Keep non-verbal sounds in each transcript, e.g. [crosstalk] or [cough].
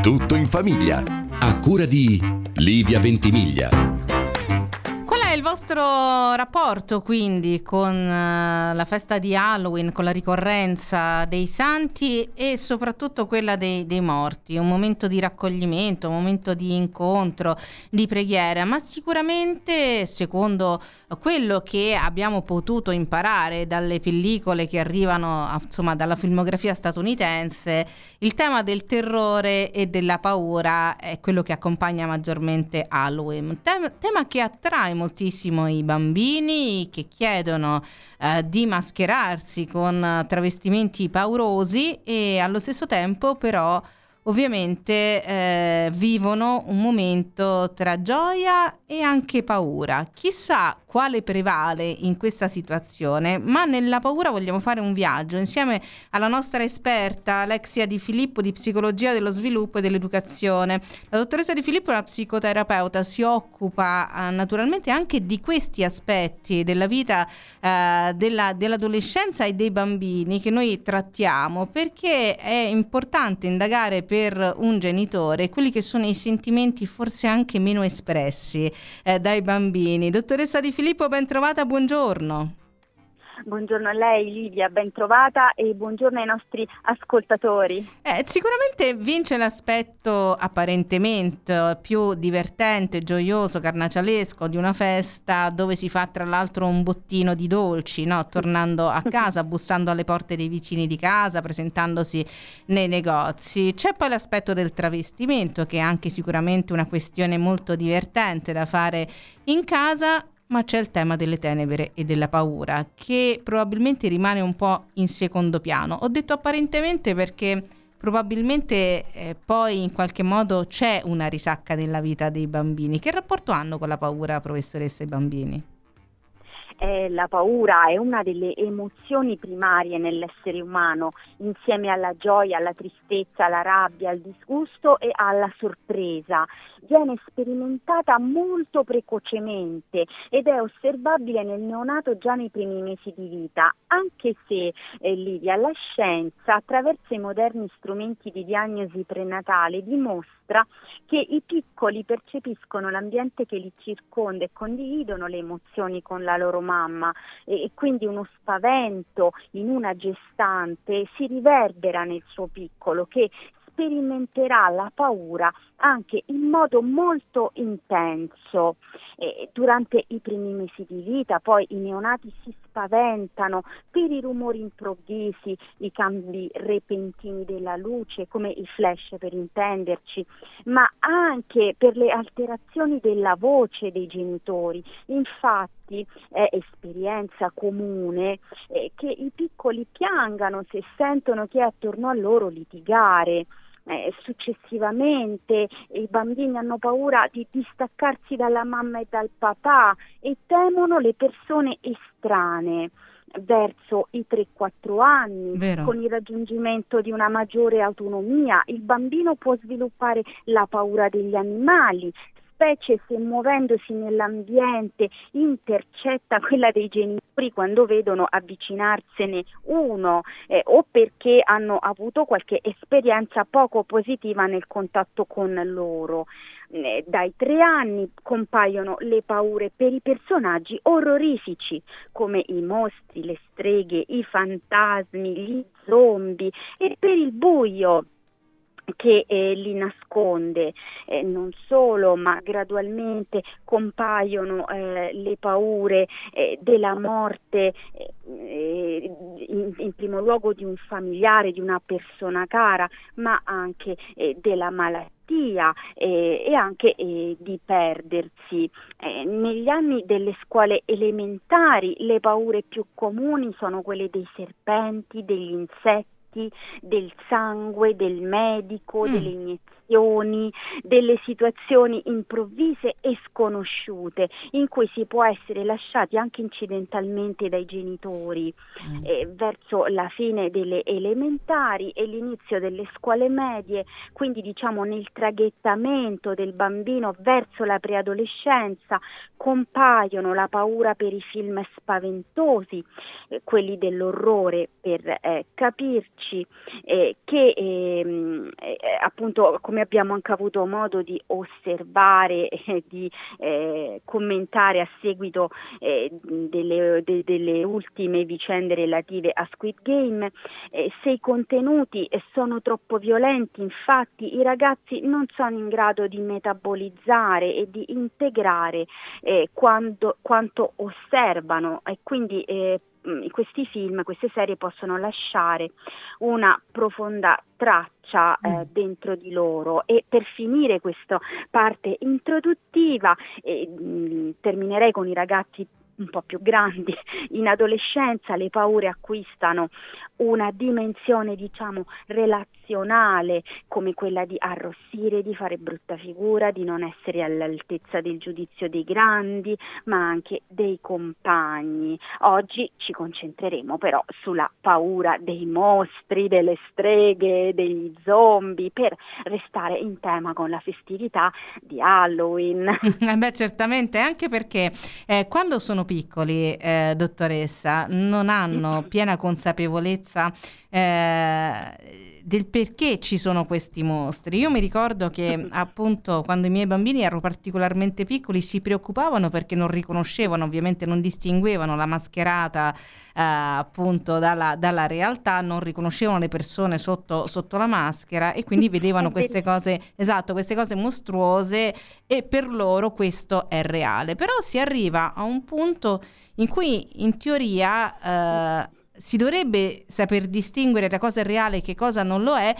Tutto in famiglia. A cura di Livia Ventimiglia il vostro rapporto quindi con uh, la festa di Halloween, con la ricorrenza dei santi e soprattutto quella dei, dei, morti? Un momento di raccoglimento, un momento di incontro, di preghiera, ma sicuramente secondo quello che abbiamo potuto imparare dalle pellicole che arrivano insomma dalla filmografia statunitense, il tema del terrore e della paura è quello che accompagna maggiormente Halloween, tema, tema che attrae moltissimo tantissimo i bambini che chiedono eh, di mascherarsi con travestimenti paurosi e allo stesso tempo però ovviamente eh, vivono un momento tra gioia e anche paura. Chissà quale prevale in questa situazione, ma nella paura vogliamo fare un viaggio insieme alla nostra esperta Alexia Di Filippo di psicologia dello sviluppo e dell'educazione. La dottoressa Di Filippo è una psicoterapeuta, si occupa eh, naturalmente anche di questi aspetti della vita eh, della, dell'adolescenza e dei bambini che noi trattiamo perché è importante indagare per un genitore quelli che sono i sentimenti forse anche meno espressi eh, dai bambini. Dottoressa Di Filippo, ben trovata, buongiorno. Buongiorno a lei Livia, ben trovata e buongiorno ai nostri ascoltatori. Eh, sicuramente vince l'aspetto apparentemente più divertente, gioioso, carnacialesco di una festa dove si fa tra l'altro un bottino di dolci, no? tornando a casa, [laughs] bussando alle porte dei vicini di casa, presentandosi nei negozi. C'è poi l'aspetto del travestimento che è anche sicuramente una questione molto divertente da fare in casa ma c'è il tema delle tenebre e della paura, che probabilmente rimane un po' in secondo piano. Ho detto apparentemente perché probabilmente eh, poi in qualche modo c'è una risacca della vita dei bambini. Che rapporto hanno con la paura, professoressa, i bambini? eh, la paura è una delle emozioni primarie nell'essere umano, insieme alla gioia, alla tristezza, alla rabbia, al disgusto e alla sorpresa. Viene sperimentata molto precocemente ed è osservabile nel neonato già nei primi mesi di vita, anche se eh, Livia, la scienza attraverso i moderni strumenti di diagnosi prenatale dimostra che i piccoli percepiscono l'ambiente che li circonda e condividono le emozioni con la loro mamma e, e quindi uno spavento in una gestante si riverbera nel suo piccolo che sperimenterà la paura anche in modo molto intenso. Eh, durante i primi mesi di vita poi i neonati si spaventano per i rumori improvvisi, i cambi repentini della luce, come i flash per intenderci, ma anche per le alterazioni della voce dei genitori. Infatti è esperienza comune eh, che i piccoli piangano se sentono chi è attorno a loro litigare eh, successivamente i bambini hanno paura di distaccarsi dalla mamma e dal papà e temono le persone estranee verso i 3-4 anni, Vero. con il raggiungimento di una maggiore autonomia, il bambino può sviluppare la paura degli animali, specie se muovendosi nell'ambiente intercetta quella dei genitori quando vedono avvicinarsene uno eh, o perché hanno avuto qualche esperienza poco positiva nel contatto con loro. Eh, dai tre anni compaiono le paure per i personaggi orrorifici come i mostri, le streghe, i fantasmi, gli zombie e per il buio che eh, li nasconde, eh, non solo, ma gradualmente compaiono eh, le paure eh, della morte, eh, in, in, primo luogo di un familiare, di una persona cara, ma anche eh, della malattia e anche di perdersi. negli anni delle scuole elementari le paure più comuni sono quelle dei serpenti, degli insetti, del sangue, del medico, mm. delle iniezioni, delle situazioni improvvise e sconosciute in cui si può essere lasciati anche incidentalmente dai genitori mm. eh, verso la fine delle elementari e l'inizio delle scuole medie, quindi diciamo nel traghettamento del bambino verso la preadolescenza compaiono la paura per i film spaventosi, eh, quelli dell'orrore per eh, capirci eh, che ehm, eh, appunto come abbiamo anche avuto modo di osservare [laughs] e di eh, commentare a seguito eh, delle, de, delle, ultime vicende relative a Squid Game, eh, se i contenuti sono troppo violenti, infatti i ragazzi non sono in grado di metabolizzare e di integrare quando, quanto osservano e quindi Mm, questi film, queste serie possono lasciare una profonda traccia eh, mm. dentro di loro e per finire questa parte introduttiva eh, terminerei con i ragazzi un po' più grandi, [laughs] in adolescenza le paure acquistano una dimensione diciamo relazionale come quella di arrossire, di fare brutta figura, di non essere all'altezza del giudizio dei grandi, ma anche dei compagni. Oggi ci concentreremo però sulla paura dei mostri, delle streghe, degli zombie per restare in tema con la festività di Halloween. [laughs] Eh beh, certamente, anche perché eh, quando sono piccoli, eh, dottoressa, non hanno [laughs] piena consapevolezza eh, del perché ci sono questi mostri. Io mi ricordo che [laughs] appunto quando i miei bambini erano particolarmente piccoli si preoccupavano perché non riconoscevano, ovviamente non distinguevano la mascherata eh, appunto dalla, dalla, realtà, non riconoscevano le persone sotto, sotto la maschera e quindi [laughs] vedevano queste cose, esatto, queste cose mostruose e per loro questo è reale. Però si arriva a un punto in cui in teoria... Eh, si dovrebbe saper distinguere da cosa è reale e che cosa non lo è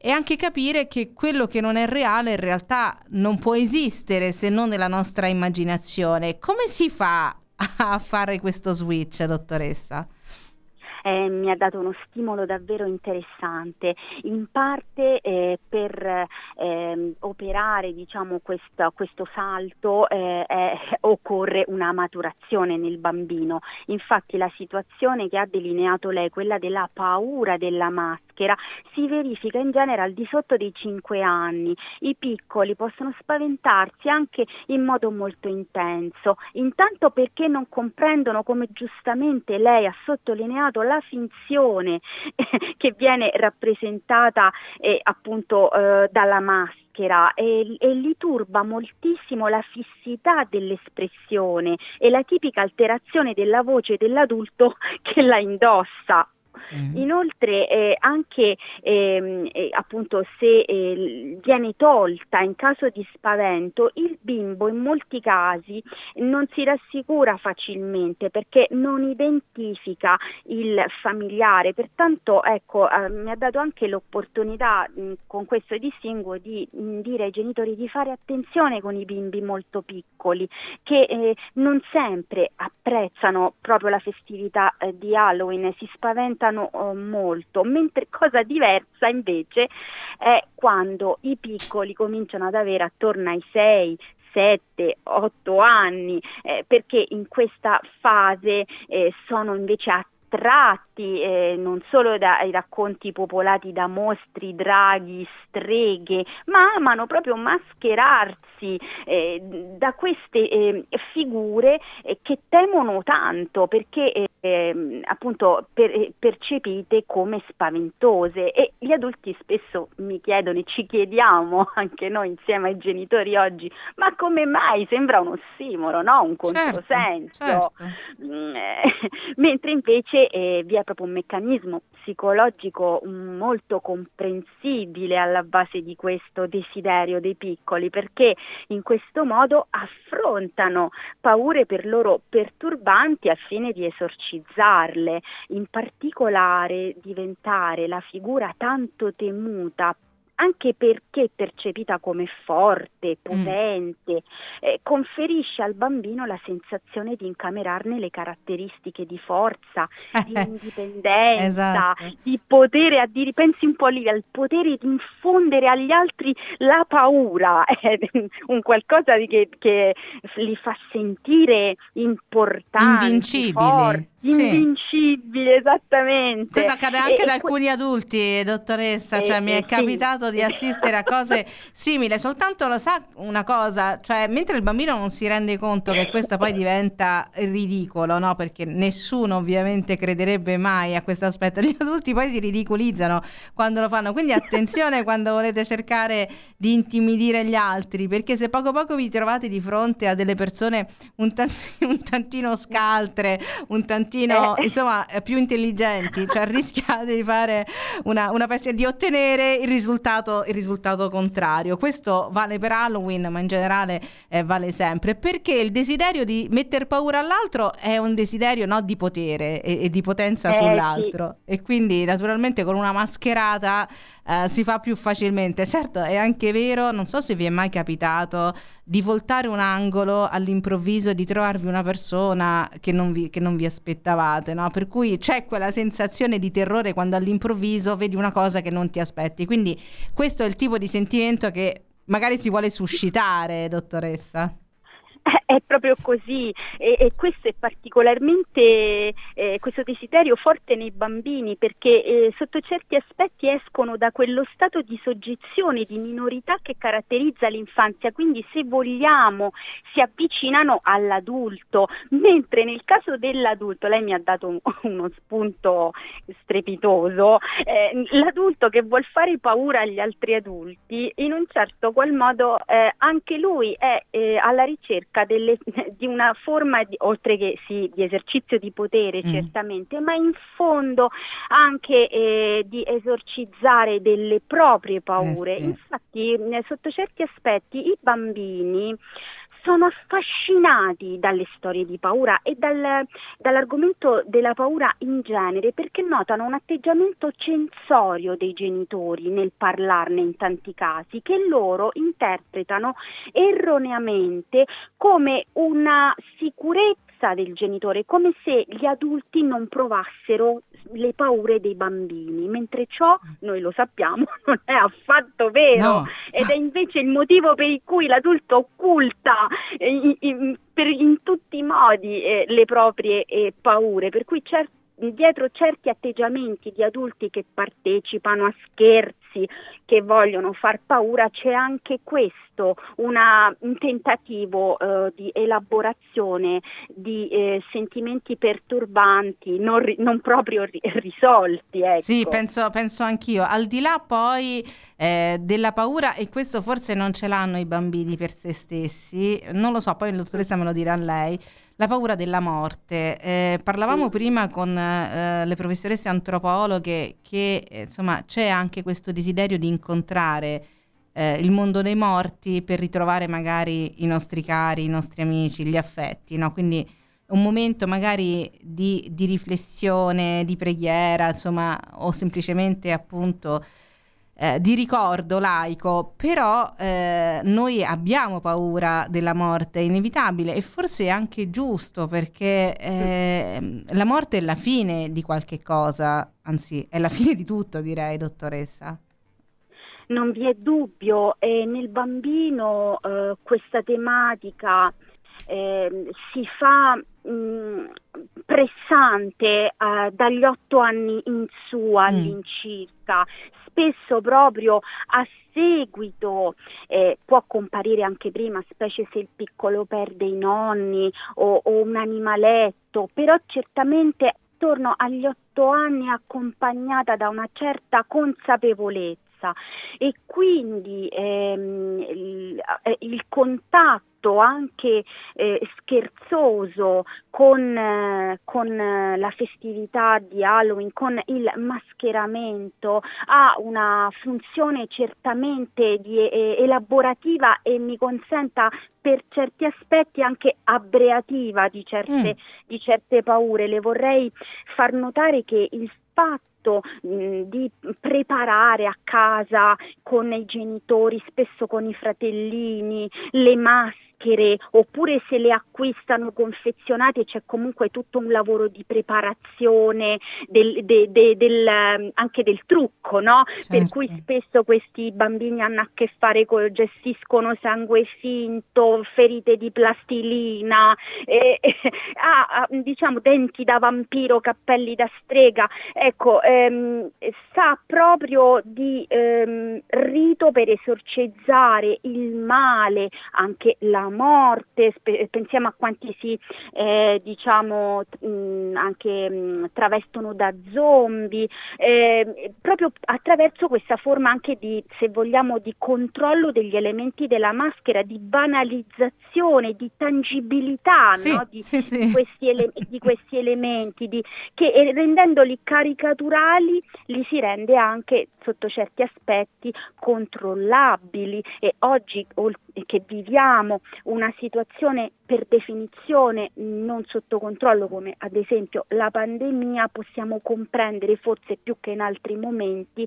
e anche capire che quello che non è reale in realtà non può esistere se non nella nostra immaginazione. Come si fa a fare questo switch, dottoressa? Eh, mi ha dato uno stimolo davvero interessante, in parte eh, per eh, operare diciamo, questo, questo salto eh, [laughs] occorre una maturazione nel bambino, infatti la situazione che ha delineato lei, quella della paura della maschera, si verifica in genere al di sotto dei 5 anni, i piccoli possono spaventarsi anche in modo molto intenso, intanto perché non comprendono come giustamente lei ha sottolineato la finzione che viene rappresentata eh, appunto eh, dalla maschera e, e, li turba moltissimo la fissità dell'espressione e la tipica alterazione della voce dell'adulto [laughs] che la indossa. Mm. Inoltre eh, anche ehm, eh, appunto se eh, viene tolta in caso di spavento, il bimbo in molti casi non si rassicura facilmente perché non identifica il familiare, pertanto ecco eh, mi ha dato anche l'opportunità mh, con questo distinguo di mh, dire ai genitori di fare attenzione con i bimbi molto piccoli che eh, non sempre apprezzano proprio la festività eh, di Halloween, si spaventano aiutano oh, molto, mentre cosa diversa invece è quando i piccoli cominciano ad avere attorno ai 6, 7, 8 anni, eh, perché in questa fase eh, sono invece attratti eh, non solo dai racconti popolati da mostri, draghi, streghe, ma amano proprio mascherarsi eh, da queste eh, figure eh, che temono tanto perché eh, eh, appunto per, eh, percepite come spaventose e gli adulti spesso mi chiedono e ci chiediamo [laughs] anche noi insieme ai genitori oggi ma come mai sembra un ossimoro no? un certo, controsenso certo, certo. [laughs] Mentre invece eh, vi è proprio un meccanismo psicologico molto comprensibile alla base di questo desiderio dei piccoli perché in questo modo affrontano paure per loro perturbanti a fine di esorcizzarle, in particolare diventare la figura tanto temuta anche perché percepita come forte, mm. potente, mm. eh, conferisce al bambino la sensazione di incamerarne le caratteristiche di forza, di [laughs] indipendenza, esatto. di potere, addir- pensi un po' lì al potere di infondere agli altri la paura, [laughs] è un qualcosa di che, che, li fa sentire importanti, invincibili, forti, sì. invincibili, esattamente. Questo accade anche e, ad alcuni que- adulti, dottoressa, cioè mi è capitato capitato di assistere a cose simili, soltanto lo sa una cosa, cioè mentre il bambino non si rende conto che questo poi diventa ridicolo, no? Perché nessuno ovviamente crederebbe mai a questo aspetto, gli adulti poi si ridicolizzano quando lo fanno, quindi attenzione quando volete cercare di intimidire gli altri, perché se poco poco vi trovate di fronte a delle persone un, tanti, un tantino scaltre, un tantino, eh. insomma, più intelligenti, cioè rischiate di fare una, una pessima, di ottenere il risultato, il risultato contrario. Questo vale per Halloween, ma in generale eh, vale sempre, perché il desiderio di mettere paura all'altro è un desiderio no, di potere e, e di potenza eh, sull'altro. Sì. E quindi naturalmente con una mascherata eh, si fa più facilmente. Certo, è anche vero, non so se vi è mai capitato di voltare un angolo all'improvviso e di trovarvi una persona che non vi, che non vi aspettavate, no? Per cui c'è quella sensazione di terrore quando all'improvviso vedi una cosa che non ti aspetti. Quindi questo è il tipo di sentimento che magari si vuole suscitare, dottoressa. È proprio così. E, e questo è particolarmente eh, questo desiderio forte nei bambini perché eh, sotto certi aspetti escono da quello stato di soggezione, di minorità che caratterizza l'infanzia, quindi se vogliamo si avvicinano all'adulto, mentre nel caso dell'adulto, lei mi ha dato un, [laughs] uno spunto strepitoso, eh, l'adulto che vuol fare paura agli altri adulti in un certo qual modo eh, anche lui è eh, alla ricerca ricerca delle, [laughs] di una forma, di, oltre che sì, di esercizio di potere mm. certamente, ma in fondo anche eh, di esorcizzare delle proprie paure. Eh sì. Infatti, eh, sotto certi aspetti, i bambini sono affascinati dalle storie di paura e dal, dall'argomento della paura in genere perché notano un atteggiamento censorio dei genitori nel parlarne in tanti casi che loro interpretano erroneamente come una sicurezza del genitore, come se gli adulti non provassero le paure dei bambini, mentre ciò, noi lo sappiamo, [laughs] non è affatto vero no. ed è invece il motivo per cui l'adulto occulta in, in, per, in tutti i modi eh, le proprie eh, paure, per cui certo dietro certi atteggiamenti di adulti che partecipano a scherzi, che vogliono far paura, c'è anche questo, una, un tentativo eh, di elaborazione di eh, sentimenti perturbanti, non, ri, non proprio ri, risolti. Ecco. Sì, penso, penso anch'io. Al di là poi eh, della paura, e questo forse non ce l'hanno i bambini per se stessi, non lo so, poi la dottoressa me lo dirà lei la paura della morte. Eh, parlavamo mm. prima con eh, le professoresse antropologhe che eh, insomma c'è anche questo desiderio di incontrare eh, il mondo dei morti per ritrovare magari i nostri cari, i nostri amici, gli affetti, no? Quindi un momento magari di, di riflessione, di preghiera, insomma, o semplicemente appunto eh, di ricordo laico, però eh, noi abbiamo paura della morte, è inevitabile e forse è anche giusto perché eh, la morte è la fine di qualche cosa, anzi è la fine di tutto direi, dottoressa. Non vi è dubbio, e nel bambino eh, questa tematica eh, si fa mh, pressante eh, dagli otto anni in su mm. all'incirca, spesso proprio a seguito, eh, può comparire anche prima, specie se il piccolo perde i nonni o, o un animaletto, però certamente attorno agli otto anni accompagnata da una certa consapevolezza e quindi ehm, il, eh, il contatto atto anche eh, scherzoso con, eh, con la festività di Halloween, con il mascheramento, ha una funzione certamente di, eh, elaborativa e mi consenta per certi aspetti anche abbreativa di certe, mm. di certe paure. Le vorrei far notare che il fatto fatto mh, di preparare a casa con i genitori, spesso con i fratellini, le maschere oppure se le acquistano confezionate c'è comunque tutto un lavoro di preparazione del, de, de, del, anche del trucco, no? Certo. Per cui spesso questi bambini hanno a che fare con gestiscono sangue finto, ferite di plastilina, eh, [laughs] eh, ah, diciamo denti da vampiro, cappelli da strega. Ecco, eh, ehm, sa proprio di ehm, rito per esorcizzare il male, anche la morte, spe- pensiamo a quanti si eh, diciamo mh, anche mh, travestono da zombie, eh, proprio attraverso questa forma anche di, se vogliamo, di controllo degli elementi della maschera, di banalizzazione, di tangibilità sì, no? di, sì, sì. Questi ele- di, questi elementi, di, che rendendoli caricaturali li si rende anche sotto certi aspetti controllabili. E oggi che viviamo una situazione per definizione non sotto controllo come ad esempio la pandemia possiamo comprendere forse più che in altri momenti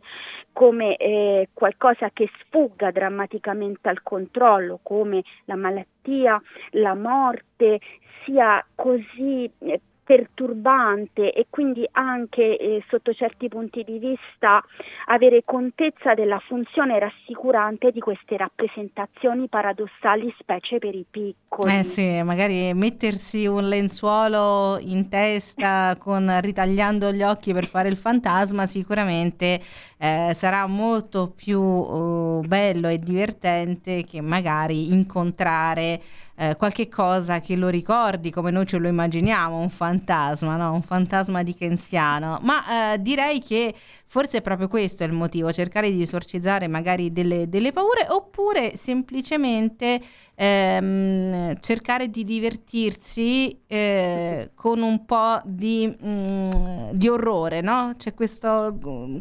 come eh, qualcosa che sfugga drammaticamente al controllo come la malattia, la morte sia così eh, perturbante e quindi anche eh, sotto certi punti di vista avere contezza della funzione rassicurante di queste rappresentazioni paradossali, specie per i piccoli. Eh sì, magari mettersi un lenzuolo in testa [laughs] con ritagliando gli occhi per fare il fantasma sicuramente eh, sarà molto più uh, bello e divertente che magari incontrare eh, qualche cosa che lo ricordi come noi ce lo immaginiamo, un fantasma, no? un fantasma dickensiano. Ma eh, direi che forse è proprio questo il motivo, cercare di esorcizzare magari delle, delle paure oppure semplicemente ehm, cercare di divertirsi eh, con un po' di, mh, mm, di orrore, no? C'è questo,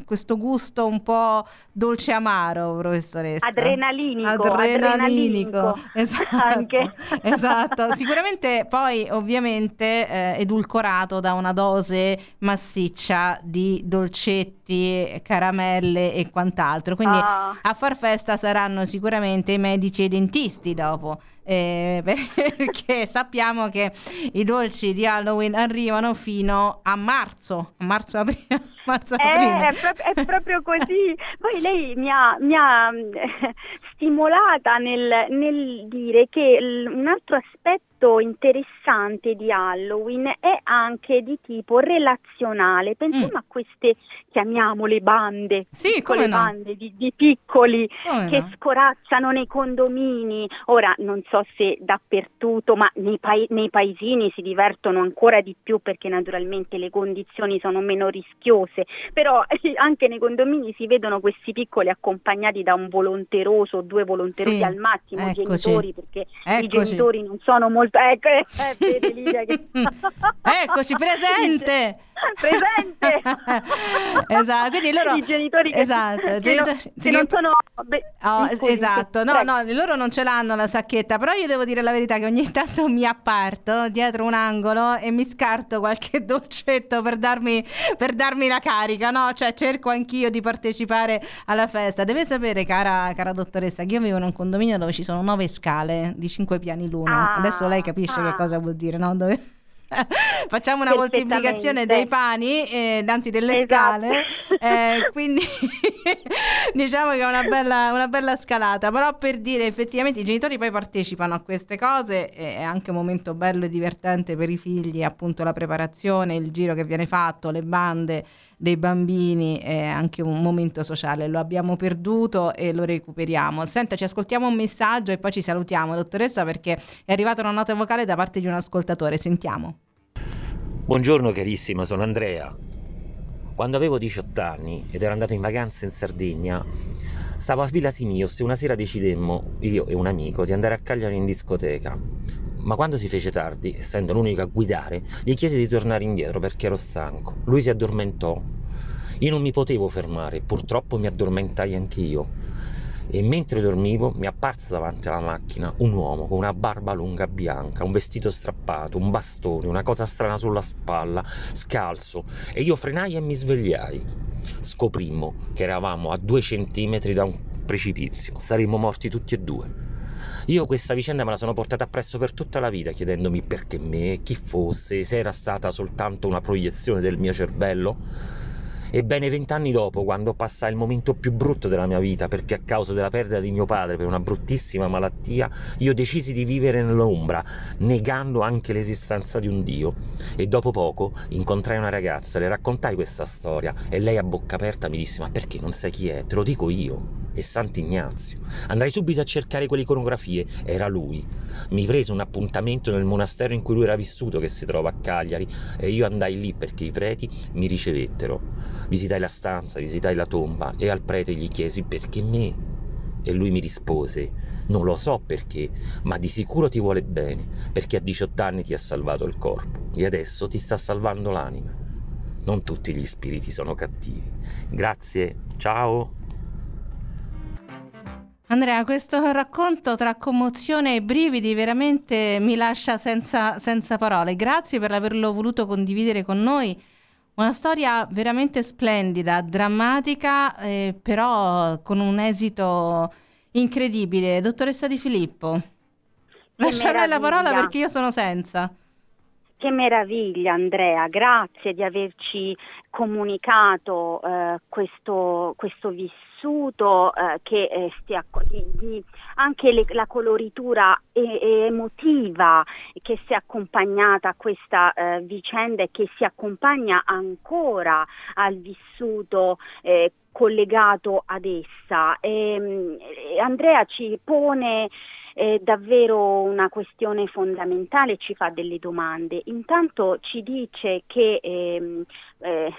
questo, gusto un po' dolce amaro, professoressa. Adrenalinico. Adrenalinico, adrenalinico. [laughs] esatto. Esatto. Sicuramente poi ovviamente eh, edulcorato da una dose massiccia di dolcetti, caramelle e quant'altro. Quindi ah. a far festa saranno sicuramente i medici e i dentisti dopo eh, [laughs] perché sappiamo che i dolci di Halloween arrivano fino a marzo, marzo-aprile. Marzo, è, è, è, proprio così. Poi lei mi ha, mi ha [laughs] stimolata nel, nel dire che un altro aspetto interessante di Halloween è anche di tipo relazionale. Pensiamo mm. a queste, chiamiamole bande, sì, piccole no. bande di, di piccoli come che no? scorazzano nei condomini. Ora non so se dappertutto, ma nei, pa- nei paesini si divertono ancora di più perché naturalmente le condizioni sono meno rischiose, però anche nei condomini si vedono questi piccoli accompagnati da un volonteroso, due volonterosi Sì, al massimo, eccoci. genitori, perché i Eccoci. genitori non sono molto... Ecco, eh, vede Lidia che... [laughs] [laughs] Eccoci, presente! presente! [laughs] esatto, quindi loro... I genitori che, Esatto, che genitori- non, che non sono... beh, Oh, piccoli, esatto, no, prego. no, loro non ce l'hanno la sacchetta, però io devo dire la verità che ogni tanto mi apparto dietro un angolo e mi scarto qualche dolcetto per darmi, per darmi la carica, no? Cioè cerco anch'io di partecipare alla festa. Deve sapere, cara, cara dottoressa, che io vivo in un condominio dove ci sono nove scale di cinque piani l'uno. Ah, Adesso lei capisce ah. che cosa vuol dire, no? Dove... [laughs] Facciamo una moltiplicazione dei pani, eh, anzi delle Esatto. scale, [laughs] eh, quindi [laughs] diciamo che è una bella, una bella scalata, però per dire effettivamente i genitori poi partecipano a queste cose, è anche un momento bello e divertente per i figli, appunto la preparazione, il giro che viene fatto, le bande dei bambini, è anche un momento sociale, lo abbiamo perduto e lo recuperiamo. Senta, ci ascoltiamo un messaggio e poi ci salutiamo, dottoressa, perché è arrivata una nota vocale da parte di un ascoltatore, sentiamo. Buongiorno carissima, sono Andrea. Quando avevo 18 anni ed ero andato in vacanza in Sardegna, stavo a Villa Simios e una sera decidemmo, io e un amico, di andare a Cagliari in discoteca. Ma quando si fece tardi, essendo l'unico a guidare, gli chiesi di tornare indietro perché ero stanco. Lui si addormentò. Io non mi potevo fermare, purtroppo mi addormentai anche io. E mentre dormivo mi apparse davanti alla macchina un uomo con una barba lunga bianca, un vestito strappato, un bastone, una cosa strana sulla spalla, scalzo, e io frenai e mi svegliai. Scoprimmo che eravamo a due centimetri da un precipizio, saremmo morti tutti e due. Io questa vicenda me la sono portata appresso per tutta la vita, chiedendomi perché me, chi fosse, se era stata soltanto una proiezione del mio cervello. Ebbene, vent'anni dopo, quando passai il momento più brutto della mia vita, perché a causa della perdita di mio padre per una bruttissima malattia, io decisi di vivere nell'ombra, negando anche l'esistenza di un Dio. E dopo poco incontrai una ragazza, le raccontai questa storia e lei a bocca aperta mi disse: Ma perché non sai chi è? Te lo dico io e Sant'Ignazio. Andai subito a cercare quelle iconografie, era lui. Mi prese un appuntamento nel monastero in cui lui era vissuto, che si trova a Cagliari, e io andai lì perché i preti mi ricevettero. Visitai la stanza, visitai la tomba e al prete gli chiesi perché me? E lui mi rispose, non lo so perché, ma di sicuro ti vuole bene, perché a 18 anni ti ha salvato il corpo e adesso ti sta salvando l'anima. Non tutti gli spiriti sono cattivi. Grazie, ciao. Andrea, questo racconto tra commozione e brividi veramente mi lascia senza, senza parole. Grazie per averlo voluto condividere con noi una storia veramente splendida, drammatica, eh, però con un esito incredibile. Dottoressa Di Filippo, lascia lei la parola perché io sono senza. Che meraviglia Andrea, grazie di averci comunicato eh, questo, questo vissuto vissuto eh, che eh, stia, di, di anche le, la coloritura e, e emotiva che si è accompagnata a questa eh, vicenda e che si accompagna ancora al vissuto eh, collegato ad essa. E, ehm, Andrea ci pone è davvero una questione fondamentale, ci fa delle domande. Intanto ci dice che ehm, eh,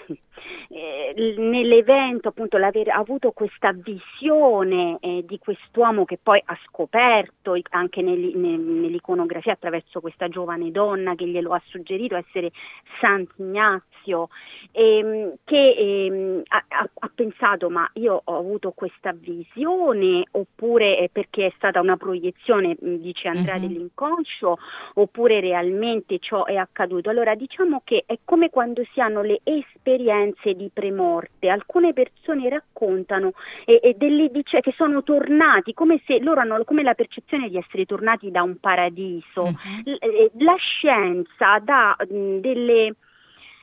eh, nell'evento appunto l'aver avuto questa visione eh, di quest'uomo che poi ha scoperto anche nel, nel, nell'iconografia attraverso questa giovane donna che glielo ha suggerito essere Sant'Ignazio ehm, che ehm, ha, ha, pensato ma io ho avuto questa visione oppure perché è stata una proiezione dice Andrea uh-huh. dell'inconscio oppure realmente ciò è accaduto allora diciamo che è come quando si hanno le esperienze di premorte. Alcune persone raccontano e, e delle, dice, che sono tornati come se loro hanno come la percezione di essere tornati da un paradiso. Uh-huh. La scienza dà mh, delle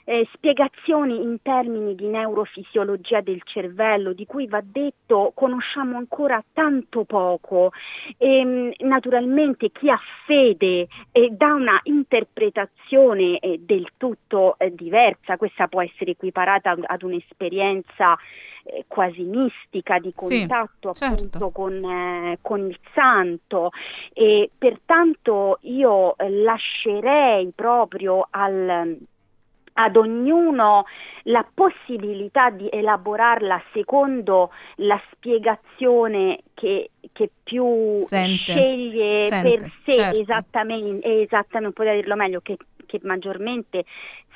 eh, spiegazioni in termini di neurofisiologia del cervello, di cui va detto conosciamo ancora tanto poco. E, ehm, naturalmente chi ha fede eh, dà una interpretazione eh, del tutto eh, diversa, questa può essere equiparata ad un'esperienza eh, quasi mistica di contatto sì, appunto certo. con, eh, con, il santo e pertanto io eh, lascerei proprio al ad ognuno la possibilità di elaborarla secondo la spiegazione che, che più Sente. sceglie Sente, per sé certo. esattamente, esattamente, potete dirlo meglio, che, che maggiormente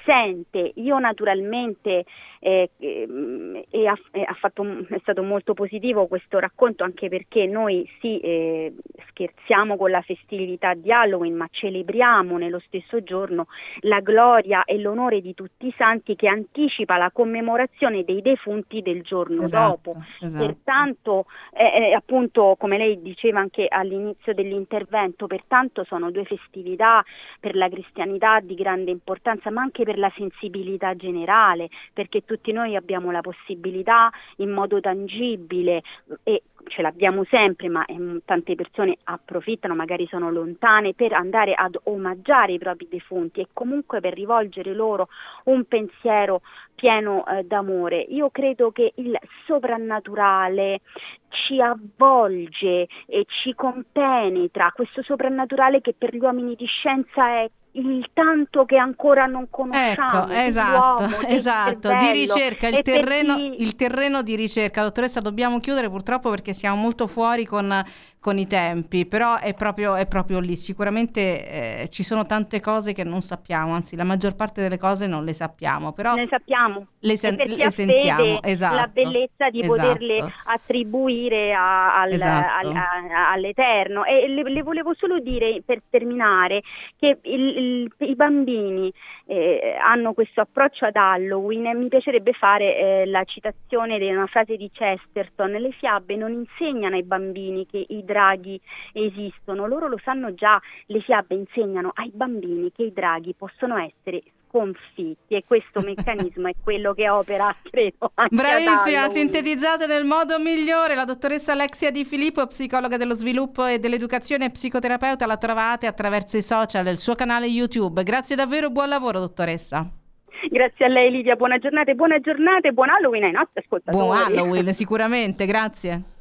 sente. Io naturalmente eh, eh, e ha, ha fatto, è stato molto positivo questo racconto anche perché noi sì eh, scherziamo con la festività di Halloween ma celebriamo nello stesso giorno la gloria e l'onore di tutti i santi che anticipa la commemorazione dei defunti del giorno esatto, dopo. Esatto. Pertanto eh, eh, appunto come lei diceva anche all'inizio dell'intervento, pertanto sono due festività per la cristianità di grande importanza ma anche per la sensibilità generale perché tutti noi abbiamo la possibilità in modo tangibile e ce l'abbiamo sempre, ma eh, tante persone approfittano, magari sono lontane, per andare ad omaggiare i propri defunti e comunque per rivolgere loro un pensiero pieno eh, d'amore. Io credo che il soprannaturale ci avvolge e ci compenetra, questo soprannaturale che per gli uomini di scienza è il tanto che ancora non conosciamo. Ecco, esatto, esatto, di ricerca, il terreno, chi... il terreno, di ricerca. Dottoressa, dobbiamo chiudere purtroppo perché siamo molto fuori con, con i tempi, però è proprio, è proprio lì. Sicuramente eh, ci sono tante cose che non sappiamo, anzi la maggior parte delle cose non le sappiamo, però le sappiamo. Le, sen- le sentiamo, esatto. La bellezza di esatto. poterle attribuire a, al, esatto. al, a, all'Eterno. E le, le, volevo solo dire, per terminare, che il, il, i bambini eh, hanno questo approccio ad Halloween. Mi piacerebbe fare eh, la citazione di una frase di Chesterton, le fiabe non insegnano ai bambini che i draghi esistono, loro lo sanno già, le fiabe insegnano ai bambini che i draghi possono essere sconfitti e questo [laughs] meccanismo è quello che opera, [laughs] credo, Bravissima, sintetizzate nel modo migliore. La dottoressa Alexia Di Filippo, psicologa dello sviluppo e dell'educazione e psicoterapeuta, la trovate attraverso i social, il suo canale YouTube. Grazie davvero, buon lavoro dottoressa. Grazie a lei Livia, buona giornata e buona giornata e buon Halloween ai nostri ascoltatori. Buon Halloween, [laughs] sicuramente, grazie.